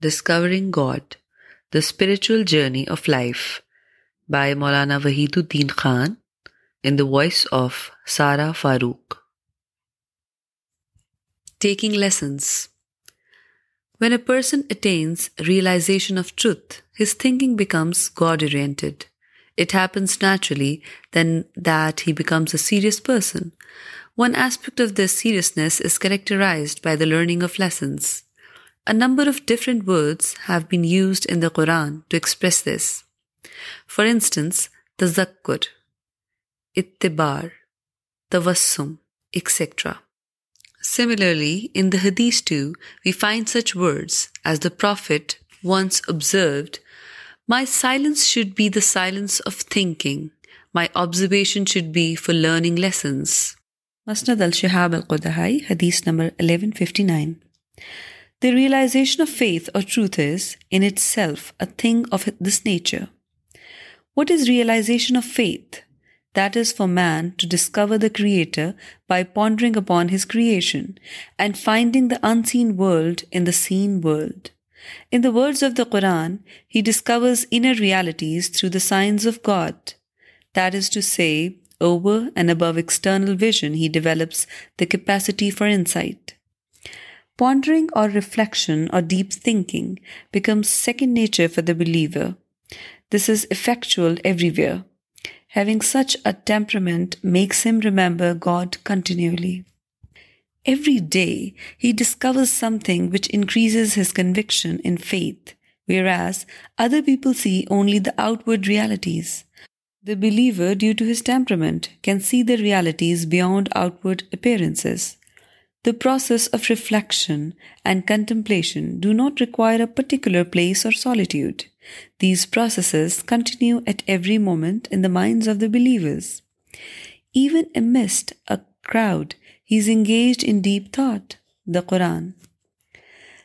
Discovering God, The Spiritual Journey of Life by Maulana Wahiduddin Khan in the voice of Sara Farooq. Taking Lessons. When a person attains realization of truth, his thinking becomes God-oriented. It happens naturally then that he becomes a serious person. One aspect of this seriousness is characterized by the learning of lessons. A number of different words have been used in the Quran to express this for instance the اتبار Tasam extra similarly in the hadith such word as the prophet once observed my silence should be the silence of thinking my observation should be for learning hadith The realization of faith or truth is, in itself, a thing of this nature. What is realization of faith? That is for man to discover the Creator by pondering upon his creation and finding the unseen world in the seen world. In the words of the Quran, he discovers inner realities through the signs of God. That is to say, over and above external vision, he develops the capacity for insight. Pondering or reflection or deep thinking becomes second nature for the believer. This is effectual everywhere. Having such a temperament makes him remember God continually. Every day, he discovers something which increases his conviction in faith, whereas other people see only the outward realities. The believer, due to his temperament, can see the realities beyond outward appearances. The process of reflection and contemplation do not require a particular place or solitude. These processes continue at every moment in the minds of the believers. Even amidst a crowd, he is engaged in deep thought, the Quran.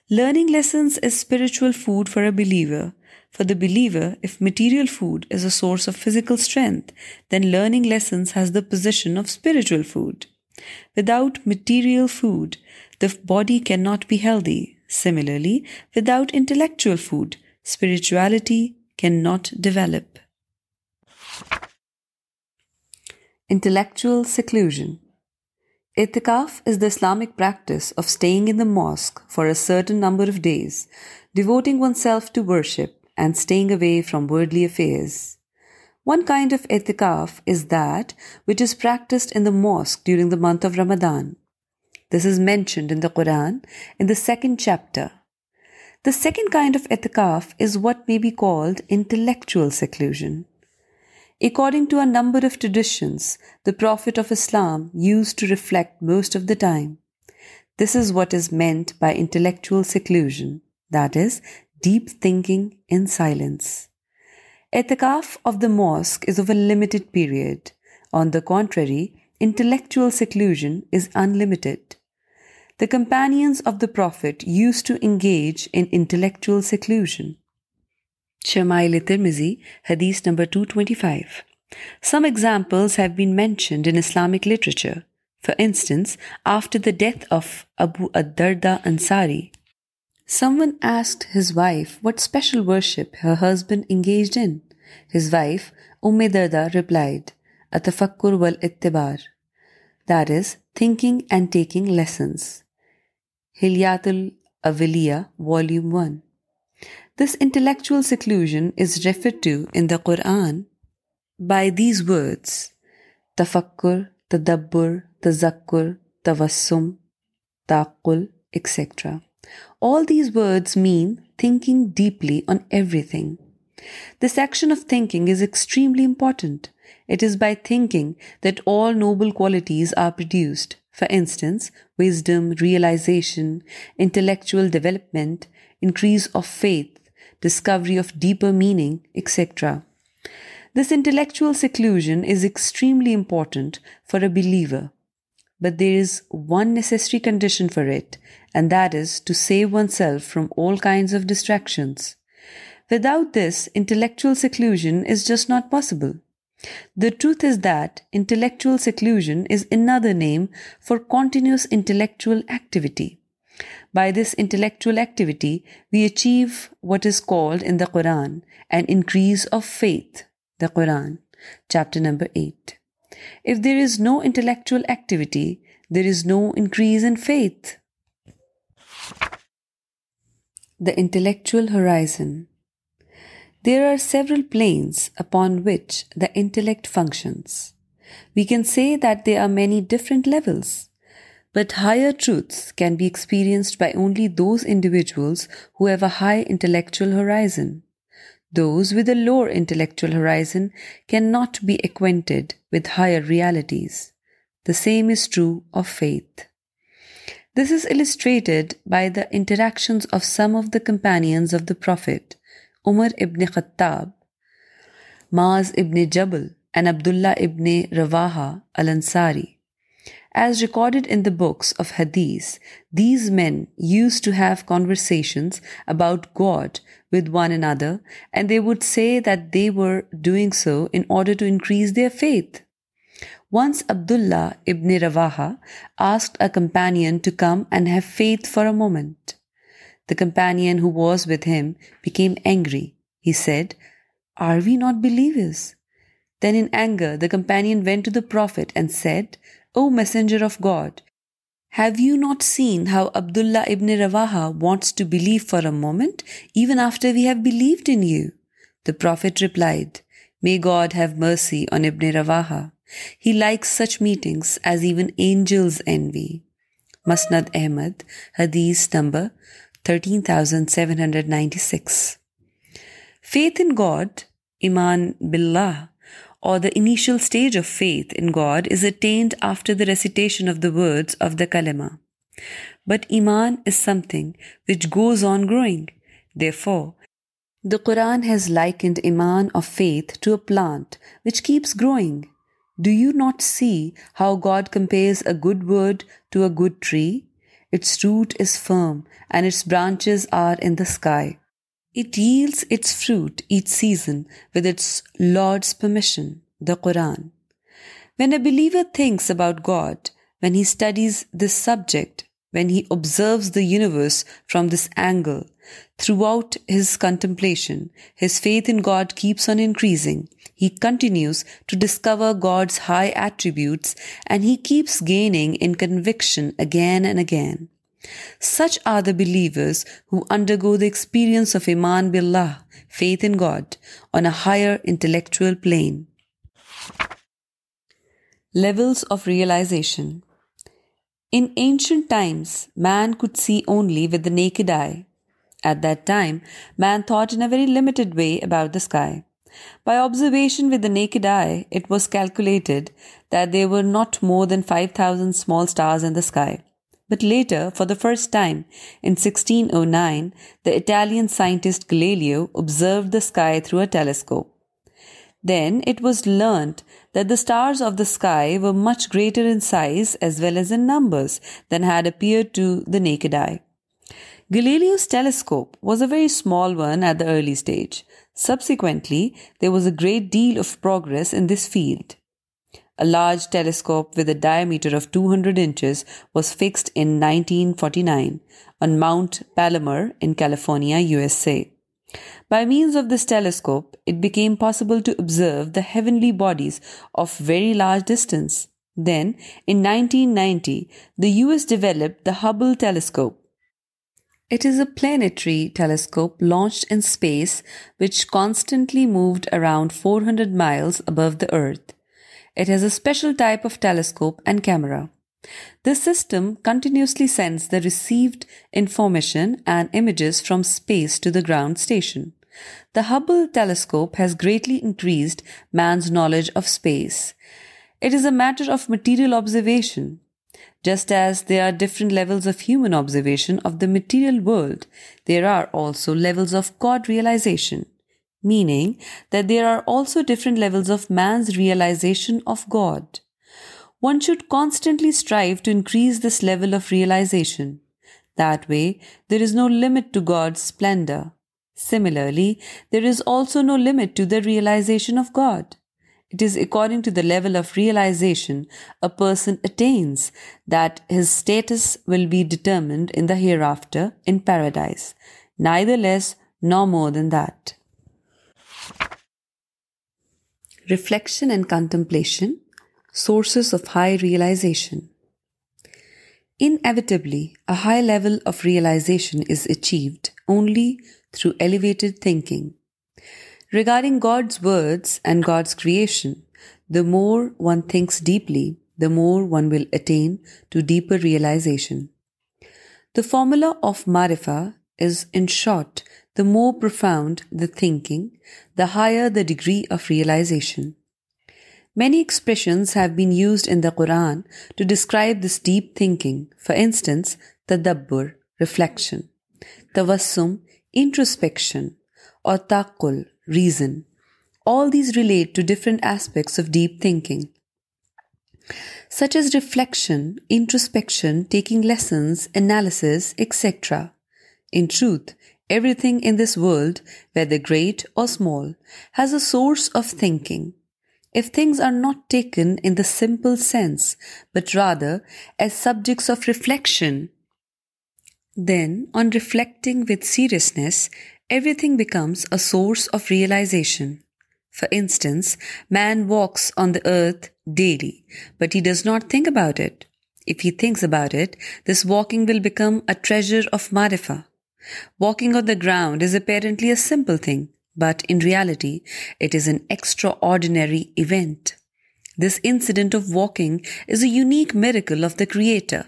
Learning lessons is spiritual food for a believer. For the believer, if material food is a source of physical strength, then learning lessons has the position of spiritual food. Without material food, the body cannot be healthy. Similarly, without intellectual food, spirituality cannot develop. Intellectual seclusion. Itikaf is the Islamic practice of staying in the mosque for a certain number of days, devoting oneself to worship and staying away from worldly affairs. One kind of i'tikaf is that which is practiced in the mosque during the month of Ramadan. This is mentioned in the Quran in the 2nd chapter. The second kind of i'tikaf is what may be called intellectual seclusion. According to a number of traditions, the Prophet of Islam used to reflect most of the time. This is what is meant by intellectual seclusion, that is, deep thinking in silence. اعتکاف of the mosque is a limited period on the country intellectual seclusion is unlimited the companions of the prophet used to engage intellectual seclusion Shumail seclusion hadith number two twenty five some have been mentioned in Islamic literature for instance after the death of Abu Darda Ansari someone asked his wife what special worship her husband engaged in his wife Umm Darda replied ا تفکر ول اتبار that is thinking and taking lessons ہلیات الیا volume one this intellectual seclusion is refer to in the Quran by these words تفکر تدبر تذکر توسم تاق etcetera All these words mean thinking deeply on everything. This action of thinking is extremely important. It is by thinking that all noble qualities are produced. For instance, wisdom, realization, intellectual development, increase of faith, discovery of deeper meaning, etc. This intellectual seclusion is extremely important for a believer. But there is one necessary condition for it, and that is to save oneself from all kinds of distractions. Without this, intellectual seclusion is just not possible. The truth is that intellectual seclusion is another name for continuous intellectual activity. By this intellectual activity, we achieve what is called in the Quran an increase of faith. The Quran, chapter number 8. If there is no intellectual activity, there is no increase in faith. The intellectual horizon. There are several planes upon which the intellect functions. We can say that there are many different levels, but higher truths can be experienced by only those individuals who have a high intellectual horizon. Those with a lower intellectual horizon can not be acquainted with higher realities the same is true of faith this is illustrated by the interactions of some of the companions of the prophet Umar ibn Khattab Muaz ibn Jabal and Abdullah ibn Rawaha al Ansari as rex hadith these men used to have conversations about God with one and other and they would say that they were doing so in order to increase their faith once Abdullah ibn Rawaha asked a companion to come and have faith for a moment the companion who was with him became angry he said are we not believers then anger the companion went to the prophet and said O messenger of God have you not seen how Abdullah ibn Rawaha wants to believe for a moment even after we have believed in you the prophet replied may God have mercy on ibn Rawaha he like such meetings as even angels envy Musnad Ahmad hadith number thirteen thousand seven hundred ninety six faith in God ایمان بلّہ or the initial stage of faith in God is attained آفٹرشن word of the کلیما but ایمان is something which goes on growing therefore the Quran has likened ایمان of faith to a plant which keeps growing do you not see how God compares a good word to a good tree its root is firm and its branches are in the sky It yields its fruit each season with its Lord's permission, the Quran. When a believer thinks about God, when he studies this subject, when he observes the universe from this angle, throughout his contemplation, his faith in God keeps on increasing. He continues to discover God's high attributes and he keeps gaining in conviction again and again. Such are the believers who undergo the experience of Iman Billah, faith in God, on a higher intellectual plane. Levels of realization. In ancient times, man could see only with the naked eye. At that time, man thought in a very limited way about the sky. By observation with the naked eye, it was calculated that there were not more than 5,000 small stars in the sky. But later for the first time Italian scientist observe داو ا ٹیلیٹار sky was اےری one at the early stage subsequently was a great deal of progress in this field A large telescope with a diameter of 200 inches was fixed in 1949 on Mount Palomar in California, USA. By means of this telescope, it became possible to observe the heavenly bodies of very large distance. Then, in 1990, the US developed the Hubble telescope. It is a planetary telescope launched in space which constantly moved around 400 miles above the Earth. It has a special type of telescope and camera. This system continuously sends the received information and images from space to the ground station. The Hubble telescope has greatly increased man's knowledge of space. It is a matter of material observation. Just as there are different levels of human observation of the material world, there are also levels of God realization meaning that there are also different levels of man's realization of God. One should constantly strive to increase this level of realization. That way, there is no limit to God's splendor. Similarly, there is also no limit to the realization of God. It is according to the level of realization a person attains that his status will be determined in the hereafter in paradise, neither less nor more than that. reflection and contemplation, sources of high realization. Inevitably, a high level of realization is achieved only through elevated thinking. Regarding God's words and God's creation, the more one thinks deeply, the more one will attain to deeper realization. The formula of Marifa is, in short, the more profound the thinking, the higher the degree of realization. Many expressions have been used in the Quran to describe this deep thinking. For instance, tadabbur, reflection, tawassum, introspection, or taqul, reason. All these relate to different aspects of deep thinking, such as reflection, introspection, taking lessons, analysis, etc. In truth, Everything in this world, whether great or small, has a source of thinking. If things are not taken in the simple sense, but rather as subjects of reflection, then on reflecting with seriousness, everything becomes a source of realization. For instance, man walks on the earth daily, but he does not think about it. If he thinks about it, this walking will become a treasure of ma'rifah. Walking on the ground is apparently a simple thing, but in reality, it is an extraordinary event. This incident of walking is a unique miracle of the Creator.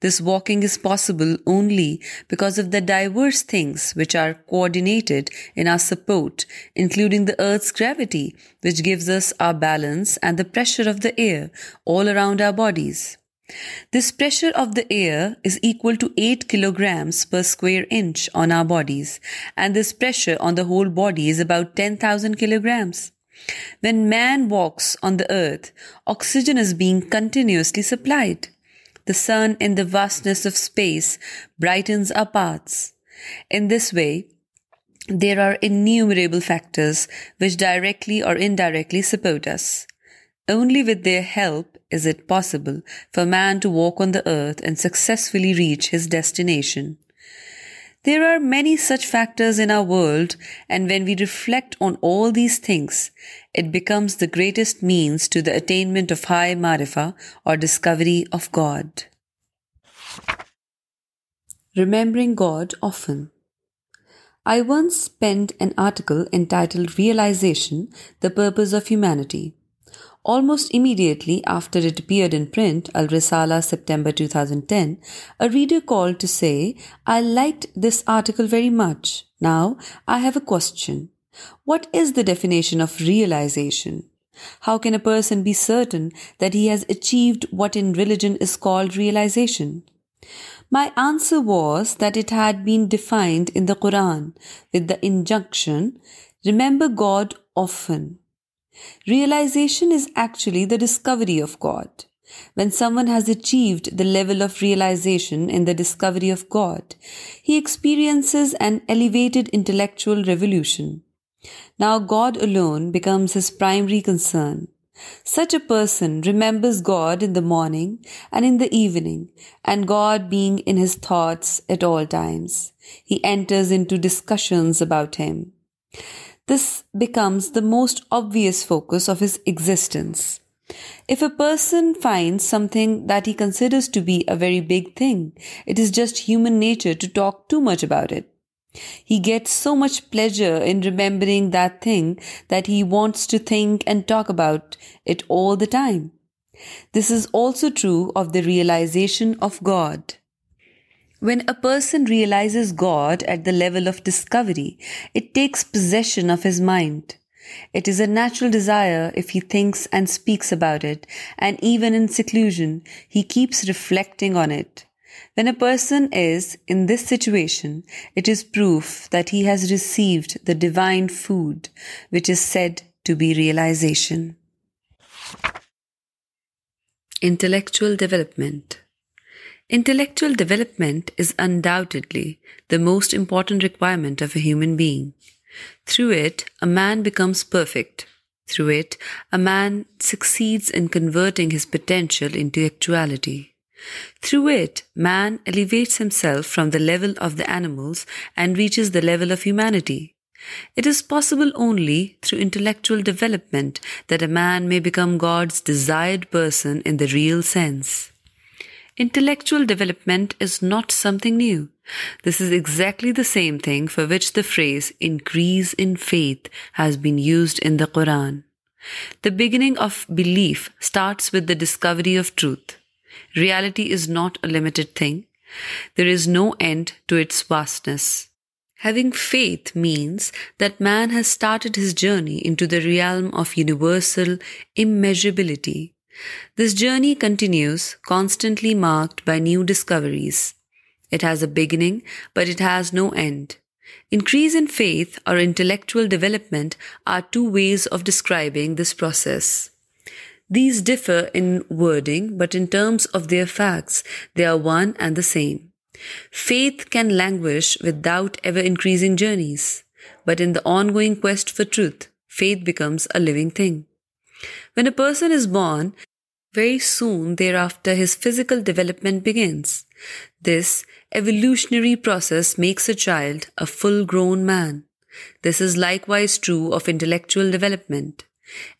This walking is possible only because of the diverse things which are coordinated in our support, including the Earth's gravity, which gives us our balance, and the pressure of the air all around our bodies. This pressure of the air is equal to 8 kilograms per square inch on our bodies, and this pressure on the whole body is about 10,000 kilograms. When man walks on the earth, oxygen is being continuously supplied. The sun in the vastness of space brightens our paths. In this way, there are innumerable factors which directly or indirectly support us. Only with their help is it possible for man to walk on the earth and successfully reach his destination? There are many such factors in our world, and when we reflect on all these things, it becomes the greatest means to the attainment of high Ma'rifah or discovery of God. Remembering God often. I once penned an article entitled Realization, the Purpose of Humanity. Almost immediately after it appeared in print, Al Risala, September 2010, a reader called to say, I liked this article very much. Now, I have a question. What is the definition of realization? How can a person be certain that he has achieved what in religion is called realization? My answer was that it had been defined in the Quran with the injunction, remember God often. Realization is actually the discovery of God. When someone has achieved the level of realization in the discovery of God, he experiences an elevated intellectual revolution. Now God alone becomes his primary concern. Such a person remembers God in the morning and in the evening, and God being in his thoughts at all times. He enters into discussions about Him. This becomes the most obvious focus of his existence. If a person finds something that he considers to be a very big thing, it is just human nature to talk too much about it. He gets so much pleasure in remembering that thing that he wants to think and talk about it all the time. This is also true of the realization of God. When a person realizes God at the level of discovery, it takes possession of his mind. It is a natural desire if he thinks and speaks about it, and even in seclusion, he keeps reflecting on it. When a person is in this situation, it is proof that he has received the divine food, which is said to be realization. Intellectual development. Intellectual development is undoubtedly the most important requirement of a human being. Through it, a man becomes perfect. Through it, a man succeeds in converting his potential into actuality. Through it, man elevates himself from the level of the animals and reaches the level of humanity. It is possible only through intellectual development that a man may become God's desired person in the real sense. Intellectual development is not something new. This is exactly the same thing for which the phrase increase in faith has been used in the Quran. The beginning of belief starts with the discovery of truth. Reality is not a limited thing. There is no end to its vastness. Having faith means that man has started his journey into the realm of universal immeasurability. This journey continues, constantly marked by new discoveries. It has a beginning, but it has no end. Increase in faith or intellectual development are two ways of describing this process. These differ in wording, but in terms of their facts, they are one and the same. Faith can languish without ever increasing journeys, but in the ongoing quest for truth, faith becomes a living thing. When a person is born, very soon thereafter his physical development begins. This evolutionary process makes a child a full-grown man. This is likewise true of intellectual development.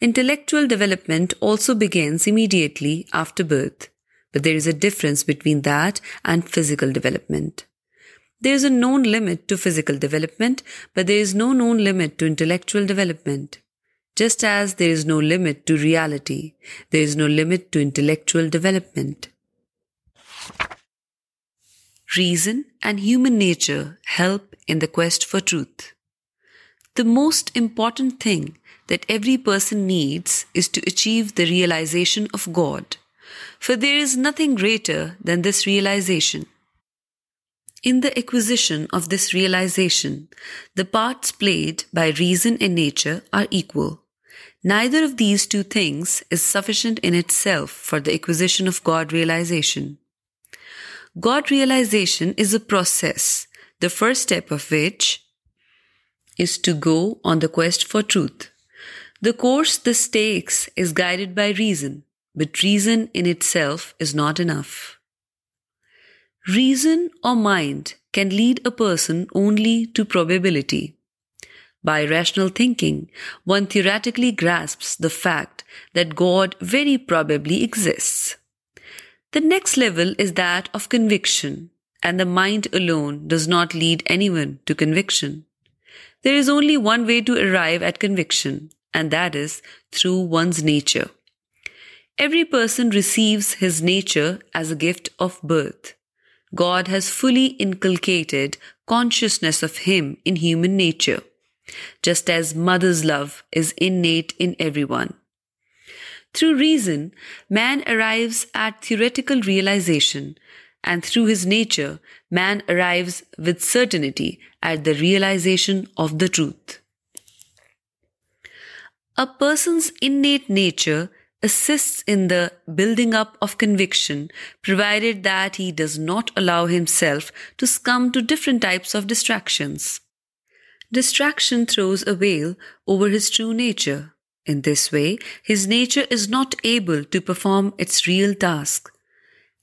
Intellectual development also begins immediately after birth, but there is a difference between that and physical development. There is a known limit to physical development, but there is no known limit to intellectual development. Just as there is no limit to reality, there is no limit to intellectual development. Reason and human nature help in the quest for truth. The most important thing that every person needs is to achieve the realization of God, for there is nothing greater than this realization. In the acquisition of this realization, the parts played by reason and nature are equal. Neither of these two things is sufficient in itself for the acquisition of God realization. God realization is a process, the first step of which is to go on the quest for truth. The course this takes is guided by reason, but reason in itself is not enough. Reason or mind can lead a person only to probability. By rational thinking, one theoretically grasps the fact that God very probably exists. The next level is that of conviction, and the mind alone does not lead anyone to conviction. There is only one way to arrive at conviction, and that is through one's nature. Every person receives his nature as a gift of birth. God has fully inculcated consciousness of him in human nature just as mother's love is innate in everyone. Through reason, man arrives at theoretical realization, and through his nature, man arrives with certainty at the realization of the truth. A person's innate nature assists in the building up of conviction, provided that he does not allow himself to succumb to different types of distractions. Distraction throws a veil over his true nature. In this way, his nature is not able to perform its real task.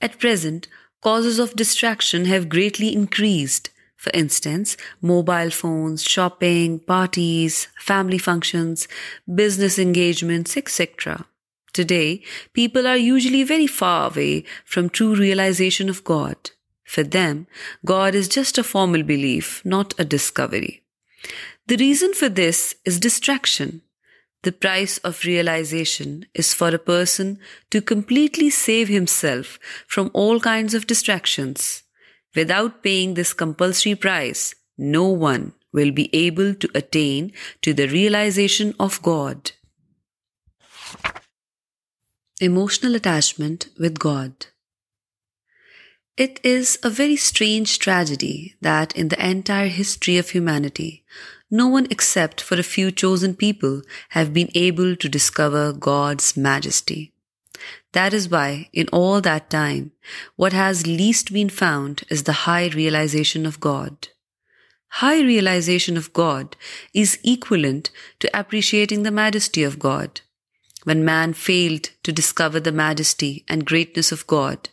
At present, causes of distraction have greatly increased. For instance, mobile phones, shopping, parties, family functions, business engagements, etc. Today, people are usually very far away from true realization of God. For them, God is just a formal belief, not a discovery. The reason for this is distraction. The price of realization is for a person to completely save himself from all kinds of distractions. Without paying this compulsory price, no one will be able to attain to the realization of God. Emotional attachment with God. It is a very strange tragedy that in the entire history of humanity, no one except for a few chosen people have been able to discover God's majesty. That is why, in all that time, what has least been found is the high realization of God. High realization of God is equivalent to appreciating the majesty of God. When man failed to discover the majesty and greatness of God,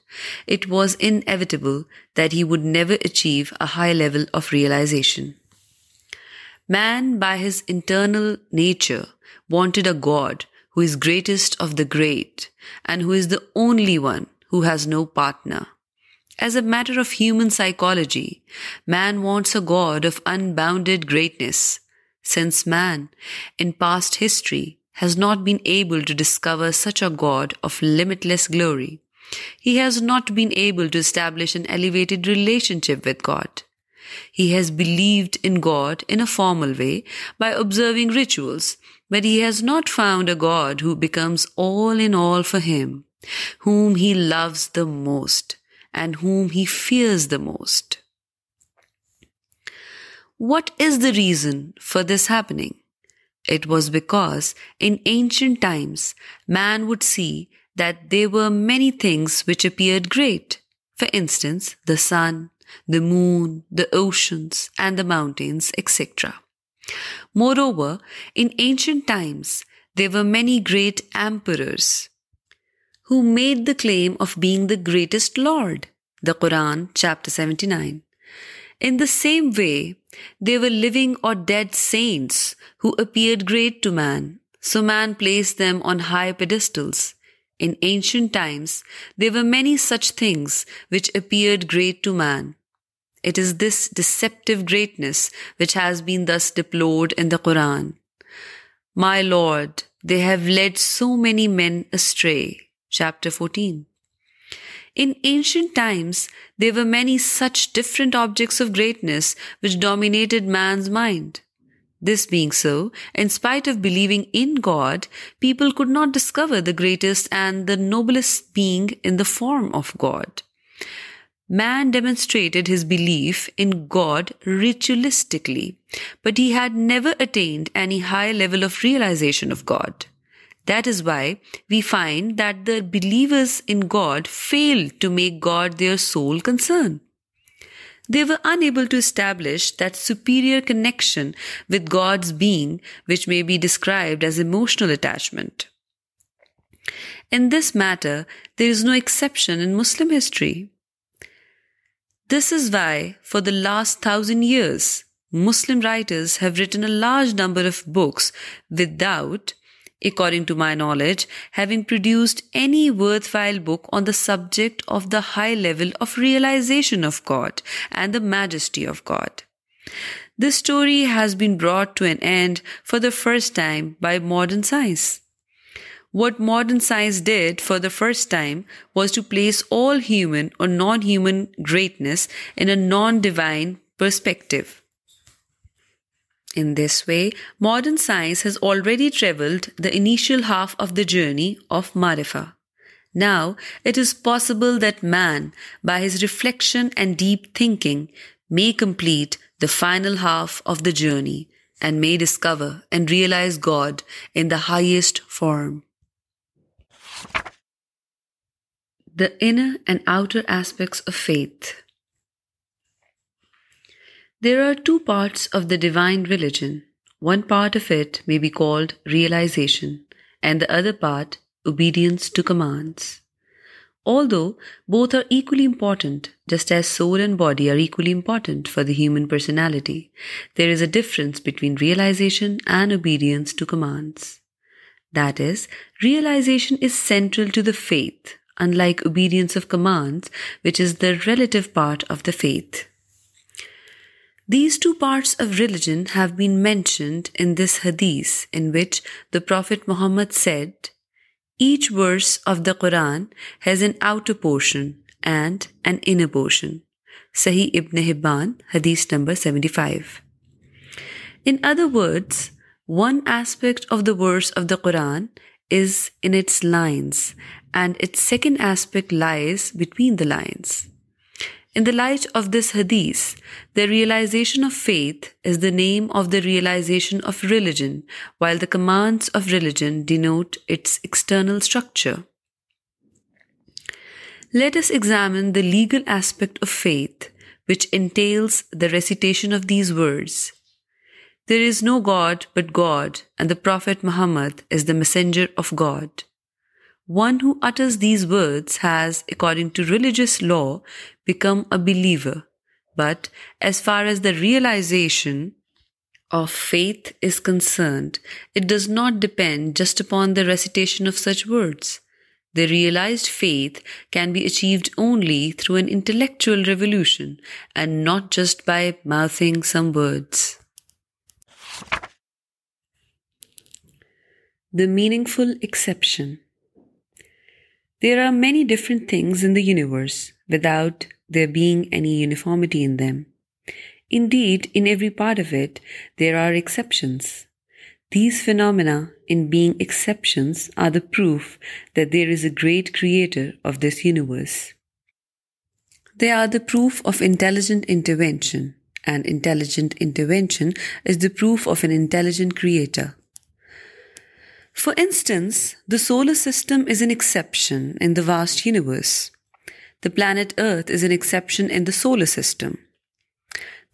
it was inevitable that he would never achieve a high level of realization. Man, by his internal nature, wanted a God who is greatest of the great and who is the only one who has no partner. As a matter of human psychology, man wants a God of unbounded greatness. Since man, in past history, has not been able to discover such a God of limitless glory. He has not been able to establish an elevated relationship with God. He has believed in God in a formal way by observing rituals, but he has not found a God who becomes all in all for him, whom he loves the most and whom he fears the most. What is the reason for this happening? It was because in ancient times, man would see that there were many things which appeared great. For instance, the sun, the moon, the oceans, and the mountains, etc. Moreover, in ancient times, there were many great emperors who made the claim of being the greatest Lord. The Quran, chapter 79. In the same way, they were living or dead saints who appeared great to man, so man placed them on high pedestals. In ancient times, there were many such things which appeared great to man. It is this deceptive greatness which has been thus deplored in the Quran. My Lord, they have led so many men astray. Chapter 14. In ancient times, there were many such different objects of greatness which dominated man's mind. This being so, in spite of believing in God, people could not discover the greatest and the noblest being in the form of God. Man demonstrated his belief in God ritualistically, but he had never attained any high level of realization of God. That is why we find that the believers in God failed to make God their sole concern. They were unable to establish that superior connection with God's being, which may be described as emotional attachment. In this matter, there is no exception in Muslim history. This is why, for the last 1,000 years, Muslim writers have written a large number of books without according to my knowledge, having produced any worthwhile book on the subject of the high level of realization of God and the majesty of God. This story has been brought to an end for the first time by modern science. What modern science did for the first time was to place all human or non-human greatness in a non-divine perspective. In this way, modern science has already traveled the initial half of the journey of Ma'rifah. Now, it is possible that man, by his reflection and deep thinking, may complete the final half of the journey and may discover and realize God in the highest form. The inner and outer aspects of faith. There are two parts of the divine religion. One part of it may be called realization, and the other part, obedience to commands. Although both are equally important, just as soul and body are equally important for the human personality, there is a difference between realization and obedience to commands. That is, realization is central to the faith, unlike obedience of commands, which is the relative part of the faith. These two parts of religion have been mentioned in this hadith, in which the Prophet Muhammad said, "Each verse of the Quran has an outer portion and an inner portion." Sahih Ibn Hibban, hadith number 75. In other words, one aspect of the verse of the Quran is in its lines, and its second aspect lies between the lines. In the light of this hadith, the realization of faith is the name of the realization of religion, while the commands of religion denote its external structure. Let us examine the legal aspect of faith, which entails the recitation of these words. There is no God but God, and the Prophet Muhammad is the messenger of God. One who utters these words has, according to religious law, become a believer. But as far as the realization of faith is concerned, it does not depend just upon the recitation of such words. The realized faith can be achieved only through an intellectual revolution and not just by mouthing some words. The meaningful exception. There are many different things in the universe without there being any uniformity in them. Indeed, in every part of it, there are exceptions. These phenomena, in being exceptions, are the proof that there is a great creator of this universe. They are the proof of intelligent intervention, and intelligent intervention is the proof of an intelligent creator. For instance, the solar system is an exception in the vast universe. The planet Earth is an exception in the solar system.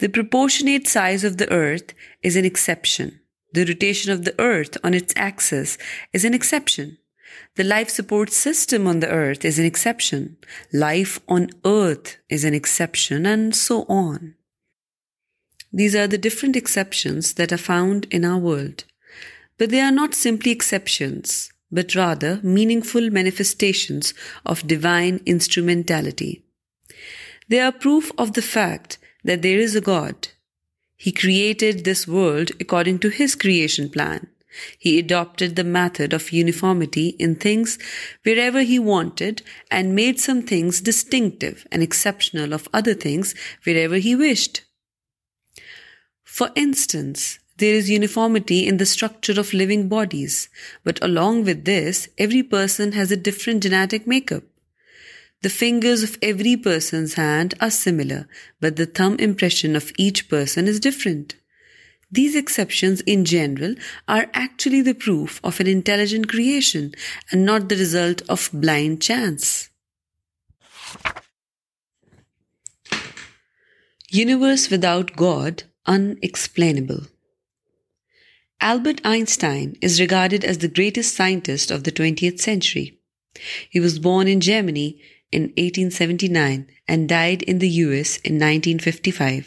The proportionate size of the Earth is an exception. The rotation of the Earth on its axis is an exception. The life support system on the Earth is an exception. Life on Earth is an exception, and so on. These are the different exceptions that are found in our world. But they are not simply exceptions, but rather meaningful manifestations of divine instrumentality. They are proof of the fact that there is a God. He created this world according to His creation plan. He adopted the method of uniformity in things wherever He wanted and made some things distinctive and exceptional of other things wherever He wished. For instance, there is uniformity in the structure of living bodies, but along with this, every person has a different genetic makeup. The fingers of every person's hand are similar, but the thumb impression of each person is different. These exceptions in general are actually the proof of an intelligent creation and not the result of blind chance. Universe without God, unexplainable. Albert Einstein is recorded as scientist century he was born انمنی seventy nine and died انسٹین five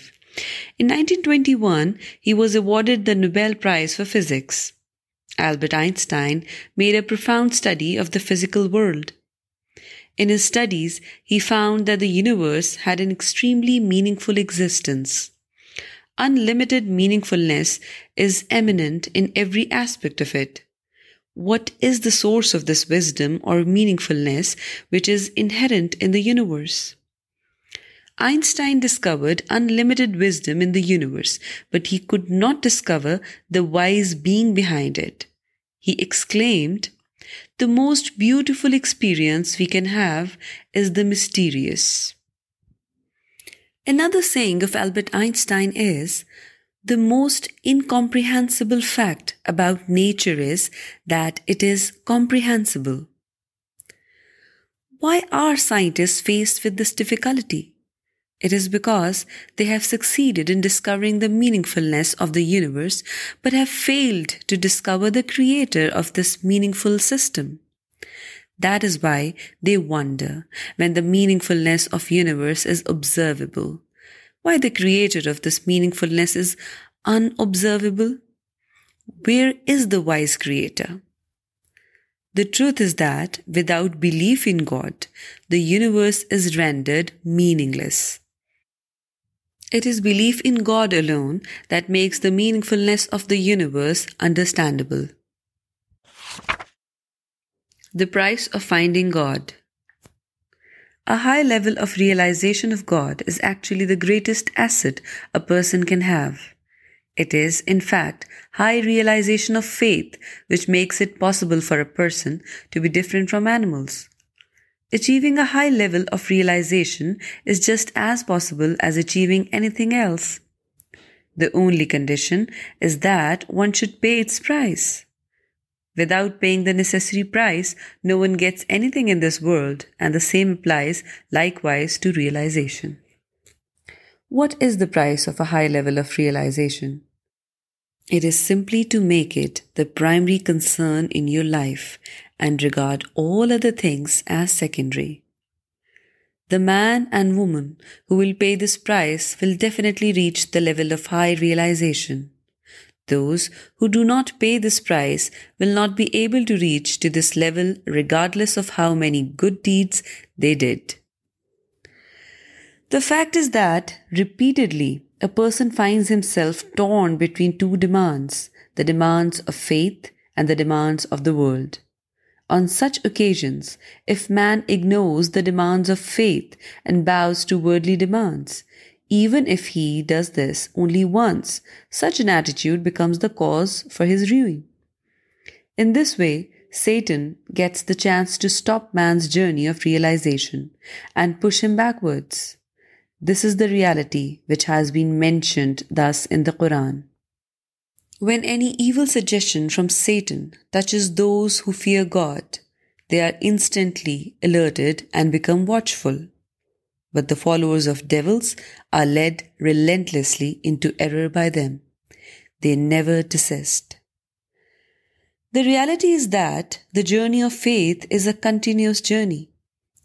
for فکسٹائن میرا studies he فاؤنڈرسٹری meaningful existence Unlimited meaningfulness is eminent in every aspect of it. What is the source of this wisdom or meaningfulness which is inherent in the universe? Einstein discovered unlimited wisdom in the universe, but he could not discover the wise being behind it. He exclaimed, "The most beautiful experience we can have is the mysterious." Another saying of Albert Einstein is, "The most incomprehensible fact about nature is that it is comprehensible." Why are scientists faced with this difficulty? It is because they have succeeded in discovering the meaningfulness of the universe, but have failed to discover the creator of this meaningful system. That is why they wonder when the meaningfulness of universe is observable, why the creator of this meaningfulness is unobservable. Where is the wise creator? The truth is that without belief in God, the universe is rendered meaningless. It is belief in God alone that makes the meaningfulness of the universe understandable. The price of finding God. A high level of realization of God is actually the greatest asset a person can have. It is, in fact, high realization of faith which makes it possible for a person to be different from animals. Achieving a high level of realization is just as possible as achieving anything else. The only condition is that one should pay its price. Without paying the necessary price, no one gets anything in this world, and the same applies likewise to realization. What is the price of a high level of realization? It is simply to make it the primary concern in your life and regard all other things as secondary. The man and woman who will pay this price will definitely reach the level of high realization. Those who do not pay this price will not be able to reach to this level regardless of how many good deeds they did. The fact is that, repeatedly, a person finds himself torn between two demands, the demands of faith and the demands of the world. On such occasions, if man ignores the demands of faith and bows to worldly demands, even if he does this only once, such an attitude becomes the cause for his ruin. In this way, Satan gets the chance to stop man's journey of realization and push him backwards. This is the reality which has been mentioned thus in the Quran. When any evil suggestion from Satan touches those who fear God, they are instantly alerted and become watchful. But the followers of devils are led relentlessly into error by them. They never desist. The reality is that the journey of faith is a continuous journey.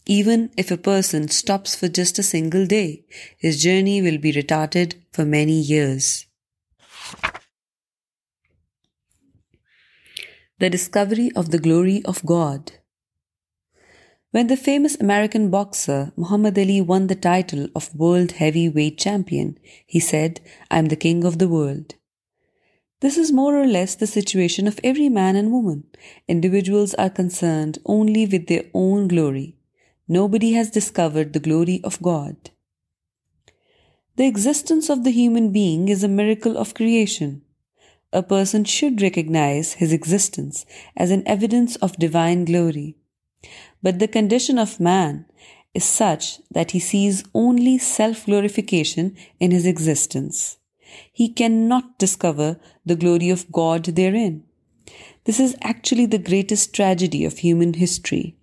Even if a person stops for just a single day, his journey will be retarded for many years. The discovery of the glory of God. When the famous American boxer Muhammad Ali won the title of World Heavyweight Champion, he said, "I am the king of the world." This is more or less the situation of every man and woman. Individuals are concerned only with their own glory. Nobody has discovered the glory of God. The existence of the human being is a miracle of creation. A person should recognize his existence as an evidence of divine glory. But the condition of man is such that he sees only self-glorification in his existence. He cannot discover the glory of God therein. This is actually the greatest tragedy of human history.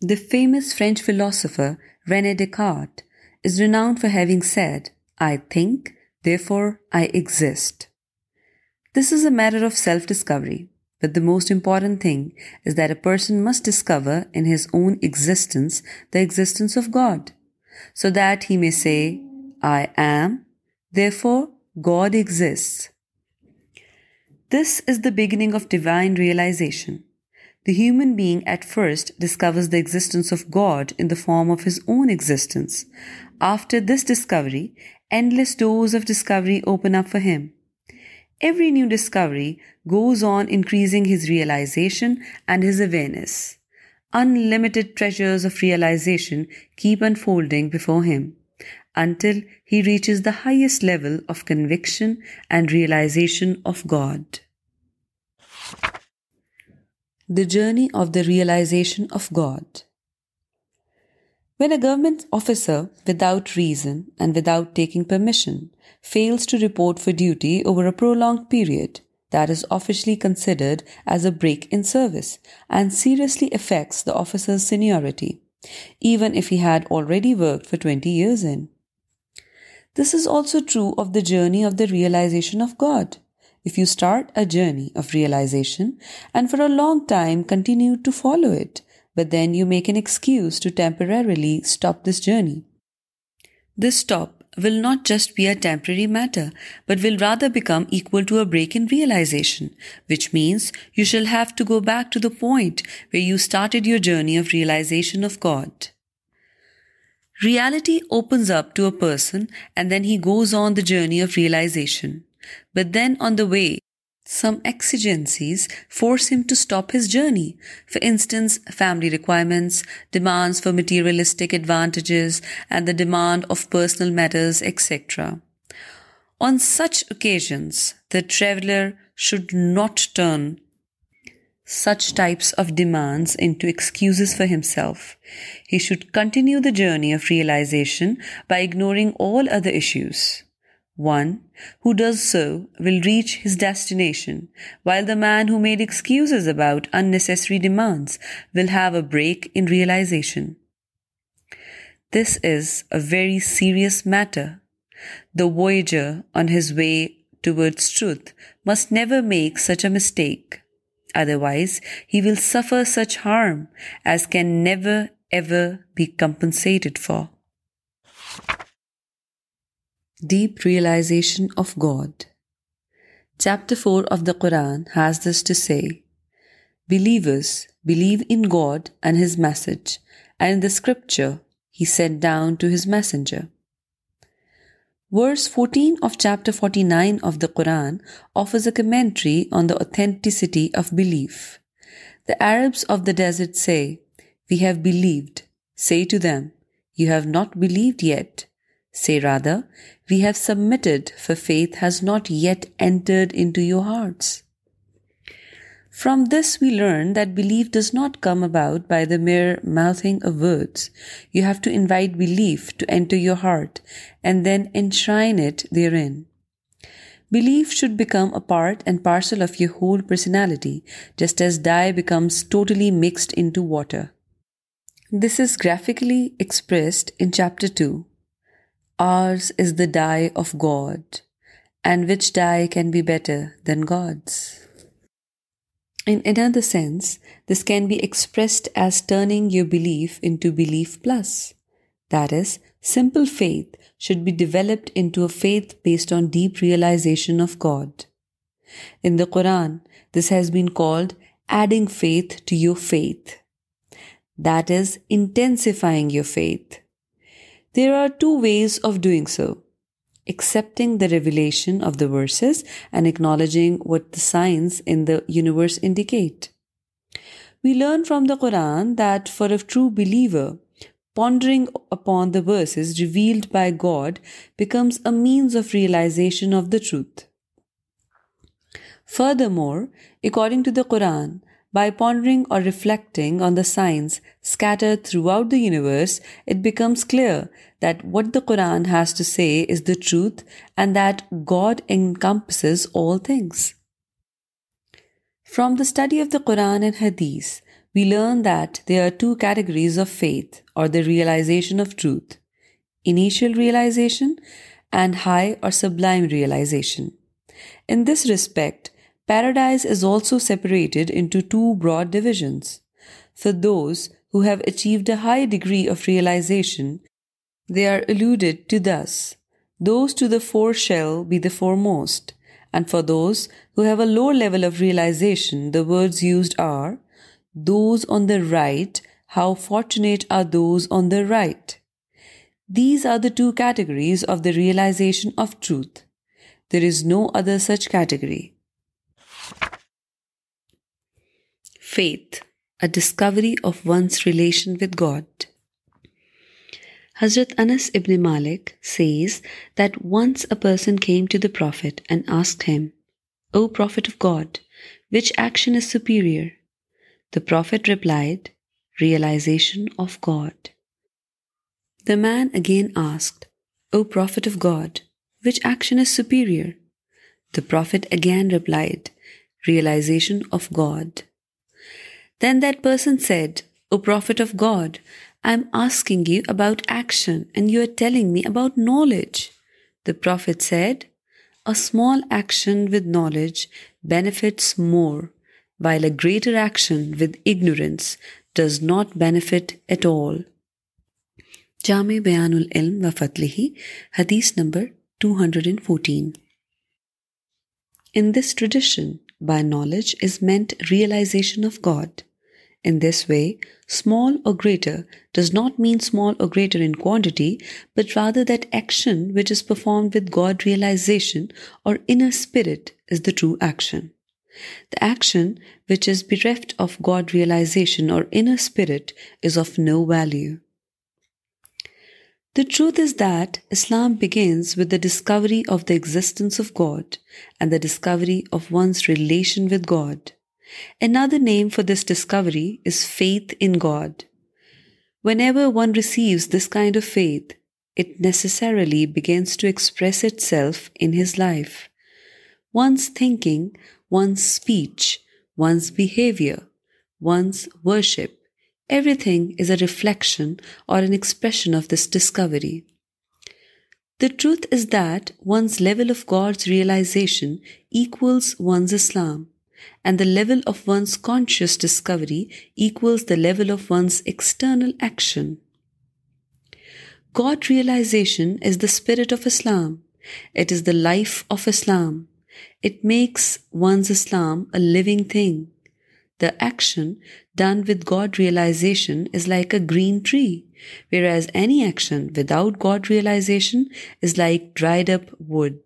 The famous French philosopher René Descartes is renowned for having said, "I think, therefore I exist." This is a matter of self-discovery. But the most important thing is that a person must discover in his own existence the existence of God, so that he may say, I am, therefore God exists. This is the beginning of divine realization. The human being at first discovers the existence of God in the form of his own existence. After this discovery, endless doors of discovery open up for him. Every new discovery goes on increasing his realization and his awareness. Unlimited treasures of realization keep unfolding before him until he reaches the highest level of conviction and realization of God. The journey of the realization of God. When a government officer, without reason and without taking permission, fails to report for duty over a prolonged period, that is officially considered as a break in service and seriously affects the officer's seniority, even if he had already worked for 20 years in. This is also true of the journey of the realization of God. If you start a journey of realization and for a long time continue to follow it, but then you make an excuse to temporarily stop this journey. This stop will not just be a temporary matter, but will rather become equal to a break in realization, which means you shall have to go back to the point where you started your journey of realization of God. Reality opens up to a person and then he goes on the journey of realization. But then on the way, some exigencies force him to stop his journey. For instance, family requirements, demands for materialistic advantages, and the demand of personal matters, etc. On such occasions, the traveler should not turn such types of demands into excuses for himself. He should continue the journey of realization by ignoring all other issues. One who does so will reach his destination, while the man who made excuses about unnecessary demands will have a break in realization. This is a very serious matter. The voyager on his way towards truth must never make such a mistake. Otherwise, he will suffer such harm as can never ever be compensated for. Deep Realization of God. Chapter 4 of the Quran has this to say: Believers, believe in God and His message, and in the scripture He sent down to His messenger. Verse 14 of chapter 49 of the Quran offers a commentary on the authenticity of belief. The Arabs of the desert say, "We have believed." Say to them, "You have not believed yet. Say rather, we have submitted, for faith has not yet entered into your hearts. From this we learn that belief does not come about by the mere mouthing of words. You have to invite belief to enter your heart and then enshrine it therein. Belief should become a part and parcel of your whole personality, just as dye becomes totally mixed into water. This is graphically expressed in chapter 2. Ours is the dye of God, and which dye can be better than God's? In another sense, this can be expressed as turning your belief into belief plus. That is, simple faith should be developed into a faith based on deep realization of God. In the Quran, this has been called adding faith to your faith. That is, intensifying your faith. There are two ways of doing so: accepting the revelation of the verses and acknowledging what the signs in the universe indicate. We learn from the Quran that for a true believer, pondering upon the verses revealed by God becomes a means of realization of the truth. Furthermore, according to the Quran, by pondering or reflecting on the signs scattered throughout the universe, it becomes clear that what the Quran has to say is the truth and that God encompasses all things. From the study of the Quran and Hadith, we learn that there are two categories of faith or the realization of truth: initial realization and high or sublime realization. In this respect, Paradise is also separated into two broad divisions. For those who have achieved a high degree of realization, they are alluded to thus: those to the fore shall be the foremost. And for those who have a low level of realization, the words used are, those on the right, how fortunate are those on the right. These are the two categories of the realization of truth. There is no other such category. Faith, a discovery of one's relation with God. Hazrat Anas ibn Malik says that once a person came to the Prophet and asked him, "O Prophet of God, which action is superior?" The Prophet replied, "Realization of God." The man again asked, "O Prophet of God, which action is superior?" The Prophet again replied, "Realization of God." Then that person said O prophet of God I am asking you about action and you are telling me about knowledge the prophet said a small action with knowledge benefits more by a greater action with ignorance does not benefit at all جامع بیان اللم و فت لیہی hadith number two hundred and fourteen in this tradition by knowledge is meant realization of God In this way, small or greater does not mean small or greater in quantity, but rather that action which is performed with God realization or inner spirit is the true action. The action which is bereft of God realization or inner spirit is of no value. The truth is that Islam begins with the discovery of the existence of God and the discovery of one's relation with God. Another name for this discovery is faith in God. Whenever one receives this kind of faith, it necessarily begins to express itself in his life. One's thinking, one's speech, one's behavior, one's worship, everything is a reflection or an expression of this discovery. The truth is that one's level of God's realization equals one's Islam and the level of one's conscious discovery equals the level of one's external action. God realization is the spirit of Islam. It is the life of Islam. It makes one's Islam a living thing. The action done with God realization is like a green tree, whereas any action without God realization is like dried up wood.